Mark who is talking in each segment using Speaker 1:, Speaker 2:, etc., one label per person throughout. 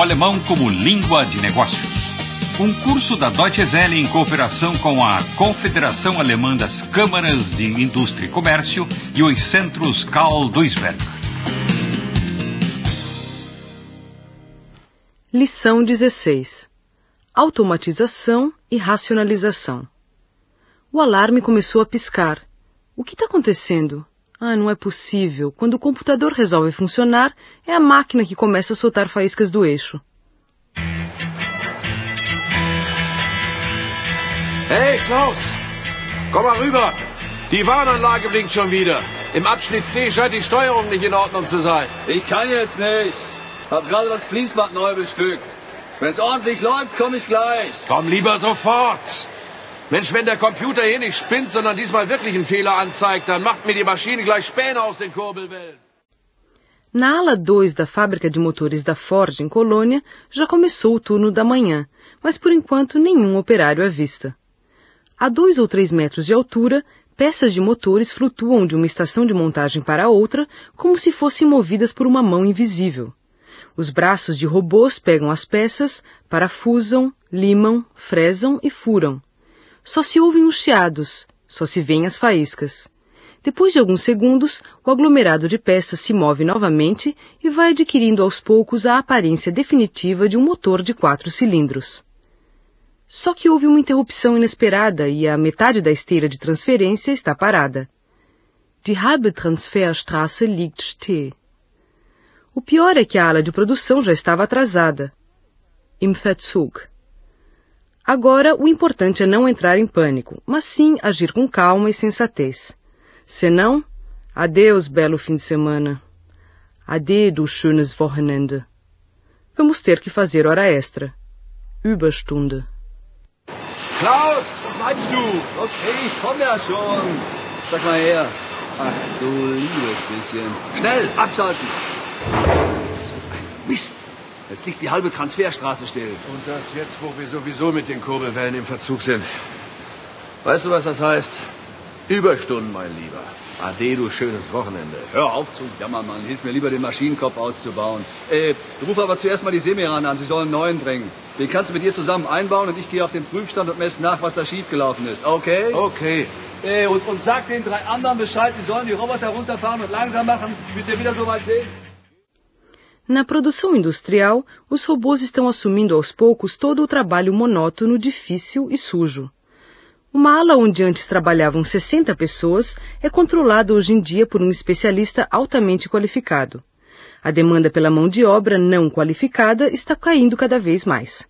Speaker 1: o alemão como língua de negócios. Um curso da Deutsche Welle em cooperação com a Confederação Alemã das Câmaras de Indústria e Comércio e os centros Karl Duisberg.
Speaker 2: Lição 16 Automatização e racionalização. O alarme começou a piscar. O que está acontecendo? Ah, não é possível. Quando o computador resolve funcionar, é a máquina que começa a soltar faíscas do eixo.
Speaker 3: Hey, Klaus! Komm mal rüber! Die Warnanlage blinkt schon wieder. Im Abschnitt C scheint die Steuerung nicht in Ordnung zu sein.
Speaker 4: Ich kann jetzt nicht. Hab gerade das Fließband neu bestückt. Wenn's ordentlich läuft, komme ich gleich.
Speaker 3: Komm lieber sofort! Mensch, wenn der Computer hier nicht spinnt, sondern diesmal wirklich einen Fehler anzeigt, dann macht mir die Maschine gleich Späne aus den Kurbelwellen.
Speaker 2: Na ala 2 da fábrica de motores da Ford, em Colônia, já começou o turno da manhã, mas por enquanto nenhum operário à vista. A dois ou três metros de altura, peças de motores flutuam de uma estação de montagem para outra como se fossem movidas por uma mão invisível. Os braços de robôs pegam as peças, parafusam, limam, fresam e furam. Só se ouvem os chiados, só se veem as faíscas. Depois de alguns segundos, o aglomerado de peças se move novamente e vai adquirindo aos poucos a aparência definitiva de um motor de quatro cilindros. Só que houve uma interrupção inesperada e a metade da esteira de transferência está parada. Die halbe Transferstraße liegt still. O pior é que a ala de produção já estava atrasada. Im Verzug. Agora, o importante é não entrar em pânico, mas sim agir com calma e sensatez. Senão, adeus, belo fim de semana. Ade, du schönes Wochenende. Vamos ter que fazer hora extra. Überstunde.
Speaker 3: Klaus, bleibst du?
Speaker 4: Okay, ich komme ja schon. Sag mal her. Ach, du liebes bisschen. Schnell, abschalten. Mist. Jetzt liegt die halbe Transferstraße still.
Speaker 3: Und das jetzt, wo wir sowieso mit den Kurbelwellen im Verzug sind. Weißt du, was das heißt? Überstunden, mein Lieber. Ade, du schönes Wochenende.
Speaker 4: Hör auf zu jammern, Mann. Hilf mir lieber, den Maschinenkopf auszubauen. Äh, ruf aber zuerst mal die Semiran an. Sie sollen einen neuen bringen. Den kannst du mit dir zusammen einbauen und ich gehe auf den Prüfstand und messe nach, was da schiefgelaufen ist. Okay?
Speaker 3: Okay.
Speaker 4: Äh, und, und sag den drei anderen Bescheid, sie sollen die Roboter runterfahren und langsam machen, bis wir wieder so weit sehen.
Speaker 2: Na produção industrial, os robôs estão assumindo aos poucos todo o trabalho monótono, difícil e sujo. Uma ala onde antes trabalhavam 60 pessoas é controlada hoje em dia por um especialista altamente qualificado. A demanda pela mão de obra não qualificada está caindo cada vez mais.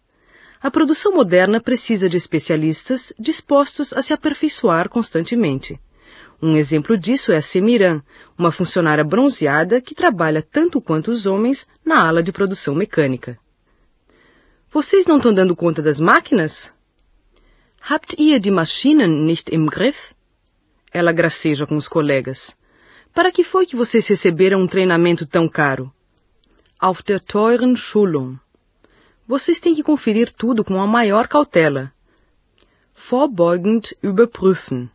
Speaker 2: A produção moderna precisa de especialistas dispostos a se aperfeiçoar constantemente. Um exemplo disso é a Semiran, uma funcionária bronzeada que trabalha tanto quanto os homens na ala de produção mecânica. Vocês não estão dando conta das máquinas? Habt ihr die Maschinen nicht im Griff? Ela graceja com os colegas. Para que foi que vocês receberam um treinamento tão caro? Auf der teuren Schulung. Vocês têm que conferir tudo com a maior cautela. Vorbeugend überprüfen.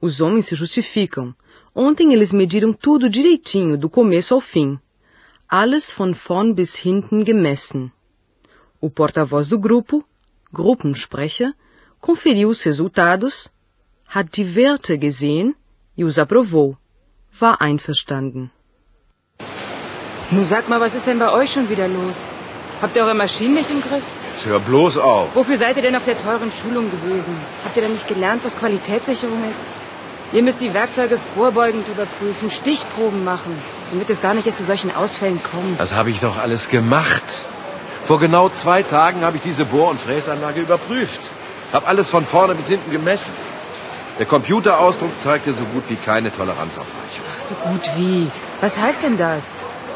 Speaker 2: Os homens se justificam. Ontem eles mediram tudo direitinho, do começo ao fim. Alles von vorn bis hinten gemessen. O porta-voz do grupo, Gruppensprecher, conferiu os resultados, hat die Werte gesehen e os aprovou. War einverstanden.
Speaker 5: Nun sag mal, was ist denn bei euch schon wieder los? Habt ihr eure Maschinen nicht im Griff?
Speaker 3: Jetzt hör bloß auf.
Speaker 5: Wofür seid ihr denn auf der teuren Schulung gewesen? Habt ihr denn nicht gelernt, was Qualitätssicherung ist? Ihr müsst die Werkzeuge vorbeugend überprüfen, Stichproben machen, damit es gar nicht erst zu solchen Ausfällen kommt.
Speaker 3: Das habe ich doch alles gemacht. Vor genau zwei Tagen habe ich diese Bohr- und Fräsanlage überprüft. Hab alles von vorne bis hinten gemessen. Der Computerausdruck zeigte so gut wie keine Toleranzaufweichung.
Speaker 5: Ach, so gut wie. Was heißt denn das?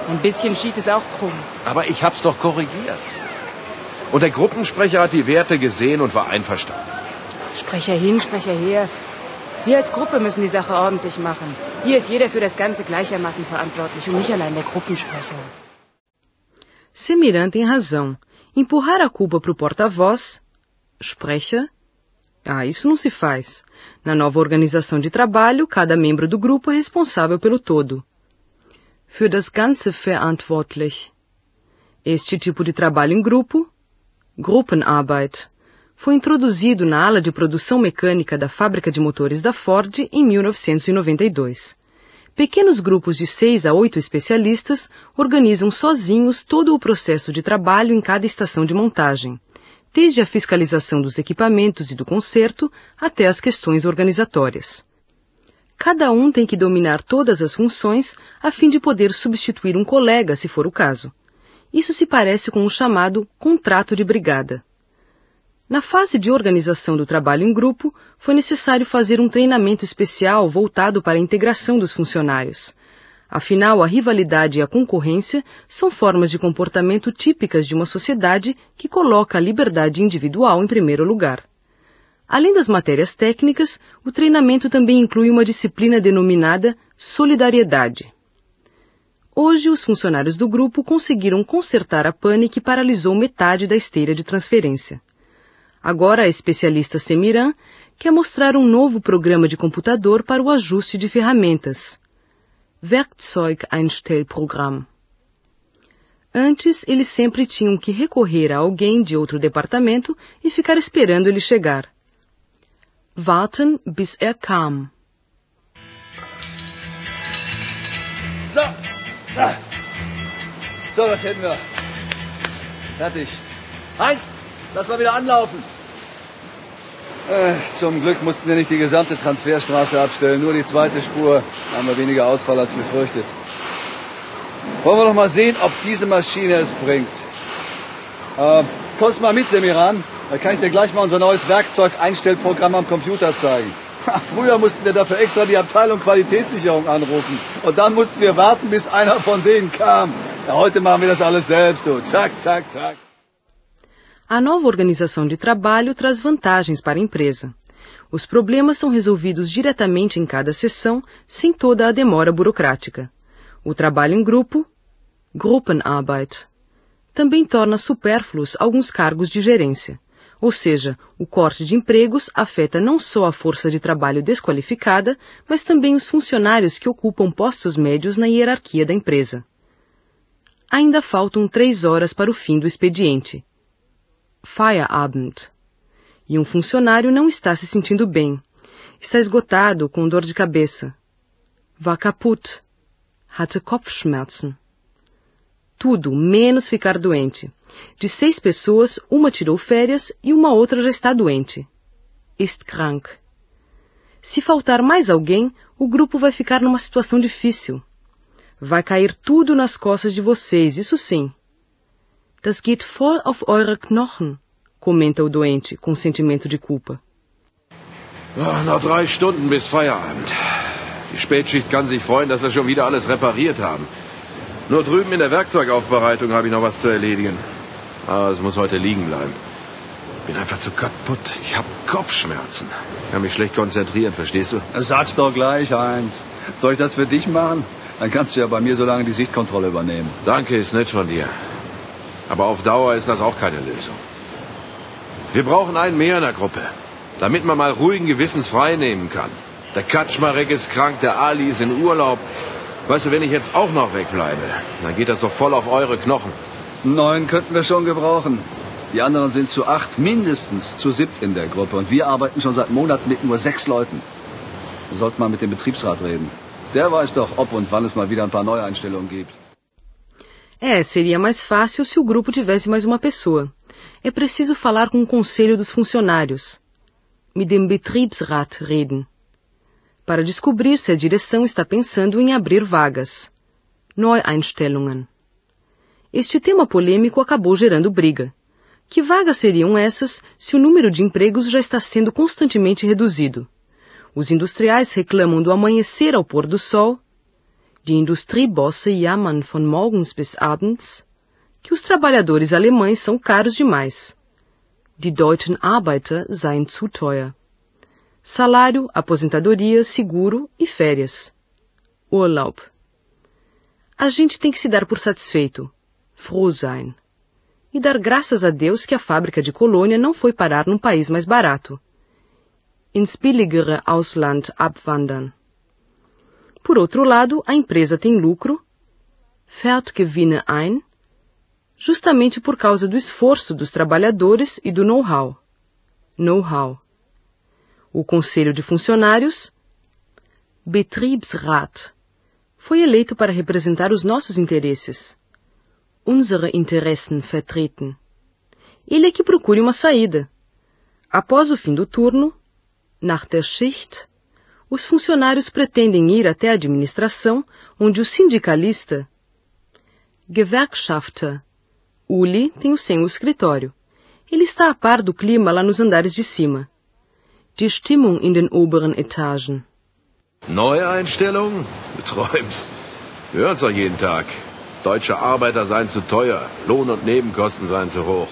Speaker 5: Ein bisschen schief ist auch krumm.
Speaker 3: Aber ich hab's doch korrigiert. Und der Gruppensprecher hat die Werte gesehen und war einverstanden.
Speaker 5: Sprecher hin, Sprecher her. Wir als Gruppe müssen die Sache ordentlich machen. Hier ist jeder für das Ganze gleichermaßen verantwortlich und nicht allein der Gruppensprecher.
Speaker 2: Tem razão. Empurrar a culpa para o porta-voz, Sprecher, ah, isso não se faz. Na nova organização de trabalho, cada membro do grupo é responsável pelo todo. Für das Ganze verantwortlich. Este tipo de trabalho em grupo, Gruppenarbeit, foi introduzido na ala de produção mecânica da fábrica de motores da Ford em 1992. Pequenos grupos de seis a oito especialistas organizam sozinhos todo o processo de trabalho em cada estação de montagem, desde a fiscalização dos equipamentos e do conserto até as questões organizatórias. Cada um tem que dominar todas as funções a fim de poder substituir um colega, se for o caso. Isso se parece com o chamado contrato de brigada. Na fase de organização do trabalho em grupo, foi necessário fazer um treinamento especial voltado para a integração dos funcionários. Afinal, a rivalidade e a concorrência são formas de comportamento típicas de uma sociedade que coloca a liberdade individual em primeiro lugar. Além das matérias técnicas, o treinamento também inclui uma disciplina denominada solidariedade. Hoje, os funcionários do grupo conseguiram consertar a pane que paralisou metade da esteira de transferência. Agora a especialista Semiran quer mostrar um novo programa de computador para o ajuste de ferramentas. Werkzeug-Einstellprogramm. Antes, eles sempre tinham que recorrer a alguém de outro departamento e ficar esperando ele chegar. Warten, bis er kam.
Speaker 4: So. Ah. So, das hätten wir. Fertig. Heinz, lass mal wieder anlaufen. Äh, zum Glück mussten wir nicht die gesamte Transferstraße abstellen, nur die zweite Spur. Haben wir weniger Ausfall als befürchtet. Wollen wir doch mal sehen, ob diese Maschine es bringt. Äh, kommst mal mit, Semiran? Da kann ich dir gleich mal unser neues Werkzeug-Einstellprogramm am Computer zeigen. Früher mussten wir dafür extra die Abteilung Qualitätssicherung anrufen. Und dann mussten wir warten, bis einer von denen kam. Ja, heute machen wir das alles selbst, du. Zack, zack, zack.
Speaker 2: A nova organização de trabalho traz vantagens para a empresa. Os problemas são resolvidos diretamente em cada sessão, sem toda a demora burocrática. O trabalho em grupo, Gruppenarbeit, também torna supérfluos alguns cargos de gerência. Ou seja, o corte de empregos afeta não só a força de trabalho desqualificada, mas também os funcionários que ocupam postos médios na hierarquia da empresa. Ainda faltam três horas para o fim do expediente. Feierabend. E um funcionário não está se sentindo bem. Está esgotado, com dor de cabeça. War kaputt. Hatte Kopfschmerzen. Tudo menos ficar doente. De seis pessoas, uma tirou férias e uma outra já está doente. Ist krank. Se faltar mais alguém, o grupo vai ficar numa situação difícil. Vai cair tudo nas costas de vocês, isso sim. Das geht voll auf eure Knochen, comenta o doente com sentimento de culpa.
Speaker 3: Ah, noch drei Stunden bis Feierabend. Die Spätschicht kann sich freuen, dass wir schon wieder alles repariert haben. Nur drüben in der Werkzeugaufbereitung habe ich noch was zu erledigen. Aber es muss heute liegen bleiben. Bin einfach zu kaputt. Ich habe Kopfschmerzen. Kann mich schlecht konzentrieren, verstehst du?
Speaker 4: Sag's doch gleich, Heinz. Soll ich das für dich machen? Dann kannst du ja bei mir so lange die Sichtkontrolle übernehmen.
Speaker 3: Danke, ist nett von dir. Aber auf Dauer ist das auch keine Lösung. Wir brauchen einen mehr in der Gruppe, damit man mal ruhigen Gewissens frei nehmen kann. Der Kaczmarek ist krank, der Ali ist in Urlaub. Weißt du, wenn ich jetzt auch noch wegbleibe, dann geht das doch voll auf eure Knochen.
Speaker 4: Neuen könnten wir schon gebrauchen. Die anderen sind zu acht, mindestens zu siebt in der Gruppe. Und wir arbeiten schon seit Monaten mit nur sechs Leuten. Wir sollten mal mit dem Betriebsrat reden. Der weiß doch, ob und wann es mal wieder ein paar Neueinstellungen gibt.
Speaker 2: É, seria mais fácil se o grupo tivesse mais uma pessoa. É preciso falar com o conselho dos funcionários. Mit dem Betriebsrat reden. Para descobrir se a direção está pensando em abrir vagas. Neueinstellungen. Este tema polêmico acabou gerando briga. Que vagas seriam essas se o número de empregos já está sendo constantemente reduzido? Os industriais reclamam do amanhecer ao pôr do sol. Die Industriebosse jammern von morgens bis abends. Que os trabalhadores alemães são caros demais. Die deutschen Arbeiter seien zu teuer. Salário, aposentadoria, seguro e férias. Urlaub. A gente tem que se dar por satisfeito. Froh sein. E dar graças a Deus que a fábrica de colônia não foi parar num país mais barato. Ins billigere Ausland abwandern. Por outro lado, a empresa tem lucro, fährt ein, justamente por causa do esforço dos trabalhadores e do know-how. Know-how. O Conselho de Funcionários, Betriebsrat, foi eleito para representar os nossos interesses. Unsere Interessen vertreten. Ele é que procure uma saída. Após o fim do turno, nach der Schicht, os funcionários pretendem ir até a administração, onde o sindicalista Gewerkschafter Uli tem o seu escritório. Ele está a par do clima lá nos andares de cima. Die Stimmung in den oberen Etagen.
Speaker 3: Neue Einstellungen? Du träumst. Hören's doch jeden Tag. Deutsche Arbeiter seien zu teuer, Lohn- und Nebenkosten seien zu hoch.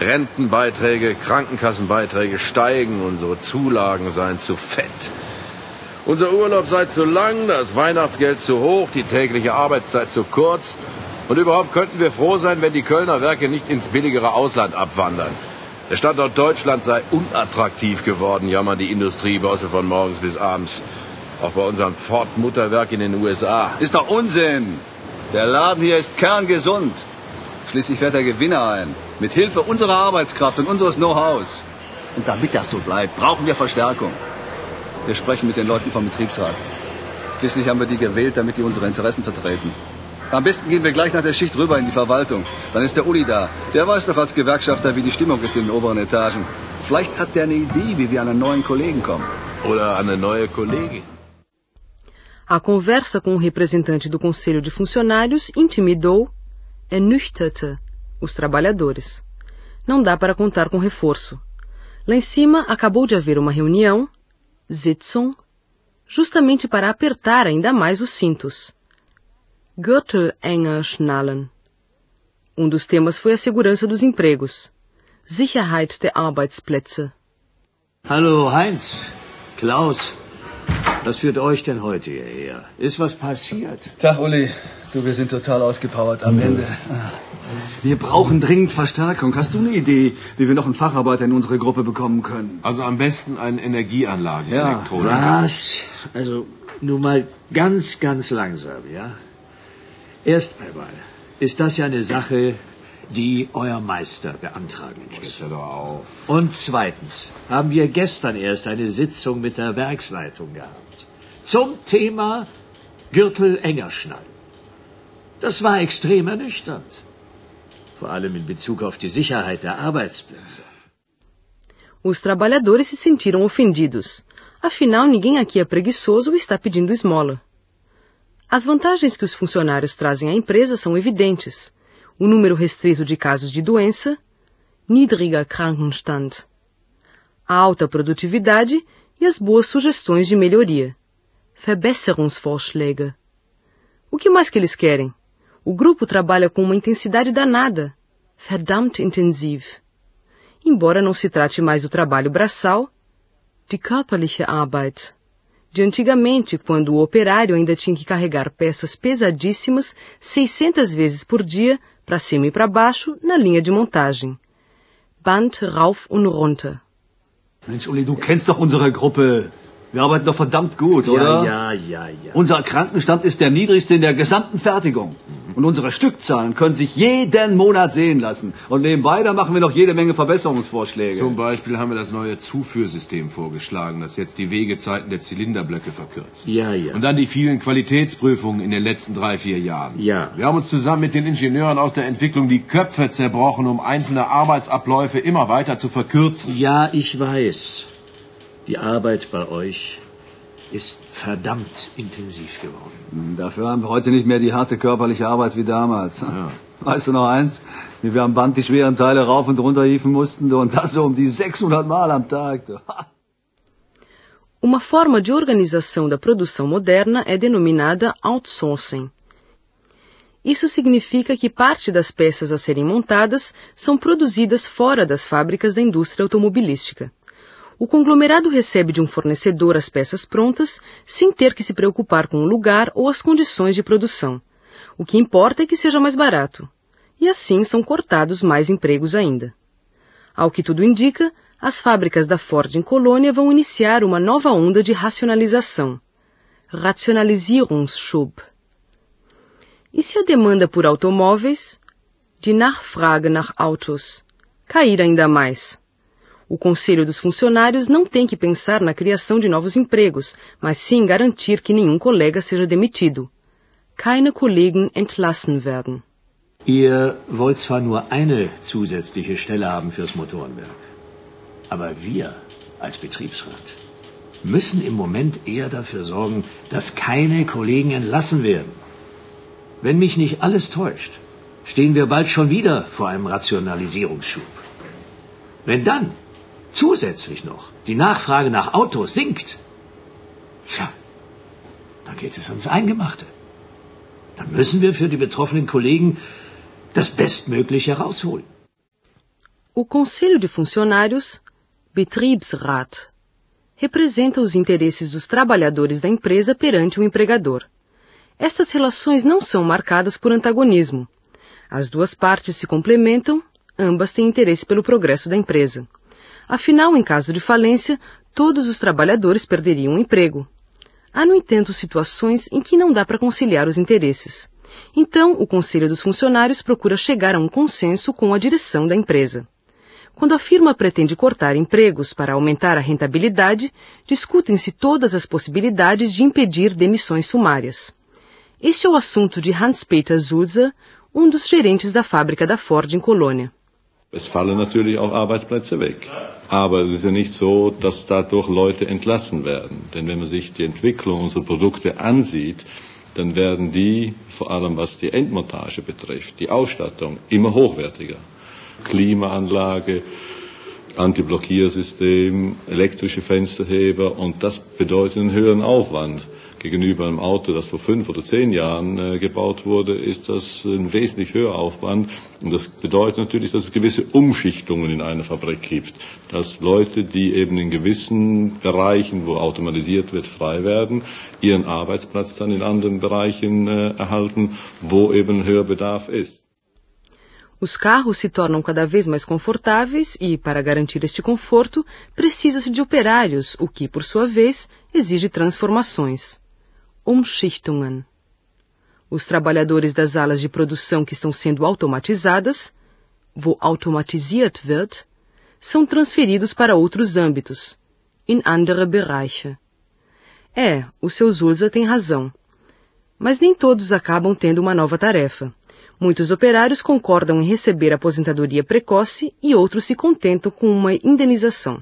Speaker 3: Rentenbeiträge, Krankenkassenbeiträge steigen, unsere Zulagen seien zu fett. Unser Urlaub sei zu lang, das Weihnachtsgeld zu hoch, die tägliche Arbeitszeit zu kurz. Und überhaupt könnten wir froh sein, wenn die Kölner Werke nicht ins billigere Ausland abwandern. Der Standort Deutschland sei unattraktiv geworden, jammern die Industriebosse von morgens bis abends. Auch bei unserem Ford-Mutterwerk in den USA.
Speaker 4: Ist doch Unsinn. Der Laden hier ist kerngesund. Schließlich fährt der Gewinner ein. Mit Hilfe unserer Arbeitskraft und unseres Know-hows. Und damit das so bleibt, brauchen wir Verstärkung. Wir sprechen mit den Leuten vom Betriebsrat. Schließlich haben wir die gewählt, damit die unsere Interessen vertreten. Am besten gehen wir gleich nach der Schicht rüber in die Verwaltung. Dann ist der Uli da. Der weiß doch als Gewerkschafter, wie die Stimmung ist in den oberen Etagen. Vielleicht hat der eine Idee, wie wir an einen neuen Kollegen kommen.
Speaker 3: Oder an eine neue Kollegin.
Speaker 2: A conversa com o representante do Conselho de Funcionários intimidou, ernüchterte, os trabalhadores. Não dá para contar com reforço. Lá em cima acabou de haver uma reunião, Sitzung, justamente para apertar ainda mais os cintos. Gürtel enger schnallen. Um dos temas foi a segurança dos empregos. Sicherheit der Arbeitsplätze.
Speaker 6: Hallo Heinz, Klaus, was führt euch denn heute hierher? Ist was passiert?
Speaker 4: Tag, Uli. Du, wir sind total ausgepowert am Ende. Wir brauchen dringend Verstärkung. Hast du eine Idee, wie wir noch einen Facharbeiter in unsere Gruppe bekommen können?
Speaker 3: Also am besten einen Energieanlagen,
Speaker 4: Ja.
Speaker 6: Was? Also, nur mal ganz, ganz langsam, ja? Erst einmal ist das ja eine Sache, die euer Meister beantragen muss. Und zweitens haben wir gestern erst eine Sitzung mit der Werksleitung gehabt. Zum Thema Gürtel enger schnallen. Das war extrem ernüchternd. Vor allem in Bezug auf die Sicherheit der Arbeitsplätze.
Speaker 2: Os trabalhadores se sentiram ofendidos. Afinal, ninguém aqui é preguiçoso e está pedindo esmola. As vantagens que os funcionários trazem à empresa são evidentes. O número restrito de casos de doença, niedriger Krankenstand, a alta produtividade e as boas sugestões de melhoria, Verbesserungsvorschläge. O que mais que eles querem? O grupo trabalha com uma intensidade danada, verdammt intensiv. Embora não se trate mais do trabalho braçal, die körperliche Arbeit, de antigamente, quando o operário ainda tinha que carregar peças pesadíssimas 600 vezes por dia, para cima e para baixo, na linha de montagem. Band rauf und runter.
Speaker 4: Mensch, Uli, du kennst doch unsere Gruppe. Wir arbeiten doch verdammt gut, oder?
Speaker 6: Ja, ja, ja, ja.
Speaker 4: Unser Krankenstand ist der niedrigste in der gesamten Fertigung. Und unsere Stückzahlen können sich jeden Monat sehen lassen. Und nebenbei, da machen wir noch jede Menge Verbesserungsvorschläge.
Speaker 3: Zum Beispiel haben wir das neue Zuführsystem vorgeschlagen, das jetzt die Wegezeiten der Zylinderblöcke verkürzt.
Speaker 6: Ja, ja.
Speaker 3: Und dann die vielen Qualitätsprüfungen in den letzten drei, vier Jahren.
Speaker 6: Ja.
Speaker 3: Wir haben uns zusammen mit den Ingenieuren aus der Entwicklung die Köpfe zerbrochen, um einzelne Arbeitsabläufe immer weiter zu verkürzen.
Speaker 6: Ja, ich weiß. Die Arbeit bei euch ist verdammt intensiv geworden.
Speaker 4: Dafür haben wir heute nicht mehr die harte körperliche Arbeit wie damals.
Speaker 3: Ja.
Speaker 4: Weißt du noch eins? Wie wir am Band die schweren Teile rauf und runter hieven mussten und das so um die 600 Mal am Tag.
Speaker 2: Uma forma de organização da produção moderna é denominada outsourcing. Isso significa que parte das peças a serem montadas são produzidas fora das fábricas da indústria automobilística. O conglomerado recebe de um fornecedor as peças prontas sem ter que se preocupar com o lugar ou as condições de produção. O que importa é que seja mais barato. E assim são cortados mais empregos ainda. Ao que tudo indica, as fábricas da Ford em Colônia vão iniciar uma nova onda de racionalização. Rationalisierungsschub. E se a demanda por automóveis, Die Nachfrage nach Autos, cair ainda mais. O Conselho dos Funcionários não tem que pensar na criação de novos empregos, mas sim garantir que nenhum colega seja demitido. Keine Kollegen entlassen werden.
Speaker 6: Ihr wollt zwar nur eine zusätzliche Stelle haben fürs Motorenwerk, aber wir als Betriebsrat müssen im Moment eher dafür sorgen, dass keine Kollegen entlassen werden. Wenn mich nicht alles täuscht, stehen wir bald schon wieder vor einem Rationalisierungsschub. Wenn dann zusätzlich noch die Nachfrage nach Autos sinkt, tja, dann geht es ans Eingemachte. Dann müssen wir für die betroffenen Kollegen das Bestmögliche herausholen.
Speaker 2: O Conselho de Funcionários, Betriebsrat, representa os interesses dos trabalhadores da empresa perante o empregador. Estas relações não são marcadas por antagonismo. As duas partes se complementam, ambas têm interesse pelo progresso da empresa. Afinal, em caso de falência, todos os trabalhadores perderiam o emprego. Há, no entanto, situações em que não dá para conciliar os interesses. Então, o Conselho dos Funcionários procura chegar a um consenso com a direção da empresa. Quando a firma pretende cortar empregos para aumentar a rentabilidade, discutem-se todas as possibilidades de impedir demissões sumárias. Este é o assunto de Hans-Peter Sulzer, um dos gerentes da fábrica da Ford em Colônia.
Speaker 7: Es fallen natürlich auch Arbeitsplätze weg. Aber es ist ja nicht so, dass dadurch Leute entlassen werden. Denn wenn man sich die Entwicklung unserer Produkte ansieht, dann werden die, vor allem was die Endmontage betrifft, die Ausstattung, immer hochwertiger. Klimaanlage, Antiblockiersystem, elektrische Fensterheber und das bedeutet einen höheren Aufwand. Gegenüber einem Auto, das vor fünf oder zehn Jahren äh, gebaut wurde, ist das ein wesentlich höherer Aufwand. Und das bedeutet natürlich, dass es gewisse Umschichtungen in einer Fabrik gibt. Dass Leute, die eben in gewissen Bereichen, wo automatisiert wird, frei werden, ihren Arbeitsplatz dann in anderen Bereichen äh, erhalten, wo eben höher Bedarf ist.
Speaker 2: Os carros se tornam cada vez mais confortáveis e, para garantir este conforto, precisa-se de operários, o que, por sua vez, exige transformações. Umschichtungen. Os trabalhadores das alas de produção que estão sendo automatizadas, wo automatisiert wird, são transferidos para outros âmbitos, in andere Bereiche. É, o seu Zulza tem razão. Mas nem todos acabam tendo uma nova tarefa. Muitos operários concordam em receber aposentadoria precoce e outros se contentam com uma indenização.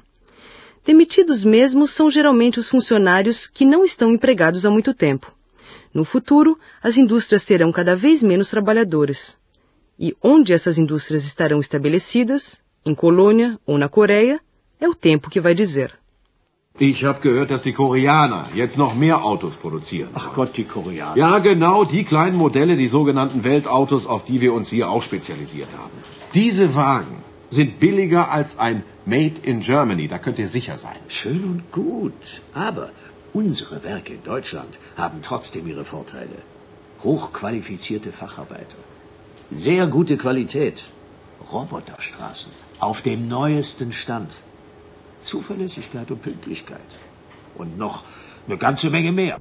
Speaker 2: Demitidos mesmo são geralmente os funcionários que não estão empregados há muito tempo. No futuro, as indústrias terão cada vez menos trabalhadores. E onde essas indústrias estarão estabelecidas, em Colônia ou na Coreia, é o tempo que vai dizer.
Speaker 3: Ich habe gehört, dass die Koreaner jetzt noch mehr Autos produzieren.
Speaker 6: Ach Gott, die Koreaner.
Speaker 3: Ja, genau, die kleinen Modelle, die sogenannten Weltautos, auf die wir uns hier auch spezialisiert haben. Diese Wagen sind billiger als ein Made in Germany, da könnt ihr sicher sein.
Speaker 6: Schön und gut. Aber unsere Werke in Deutschland haben trotzdem ihre Vorteile. Hochqualifizierte Facharbeiter. Sehr gute Qualität. Roboterstraßen. Auf dem neuesten Stand. Zuverlässigkeit und Pünktlichkeit. Und noch eine ganze Menge mehr.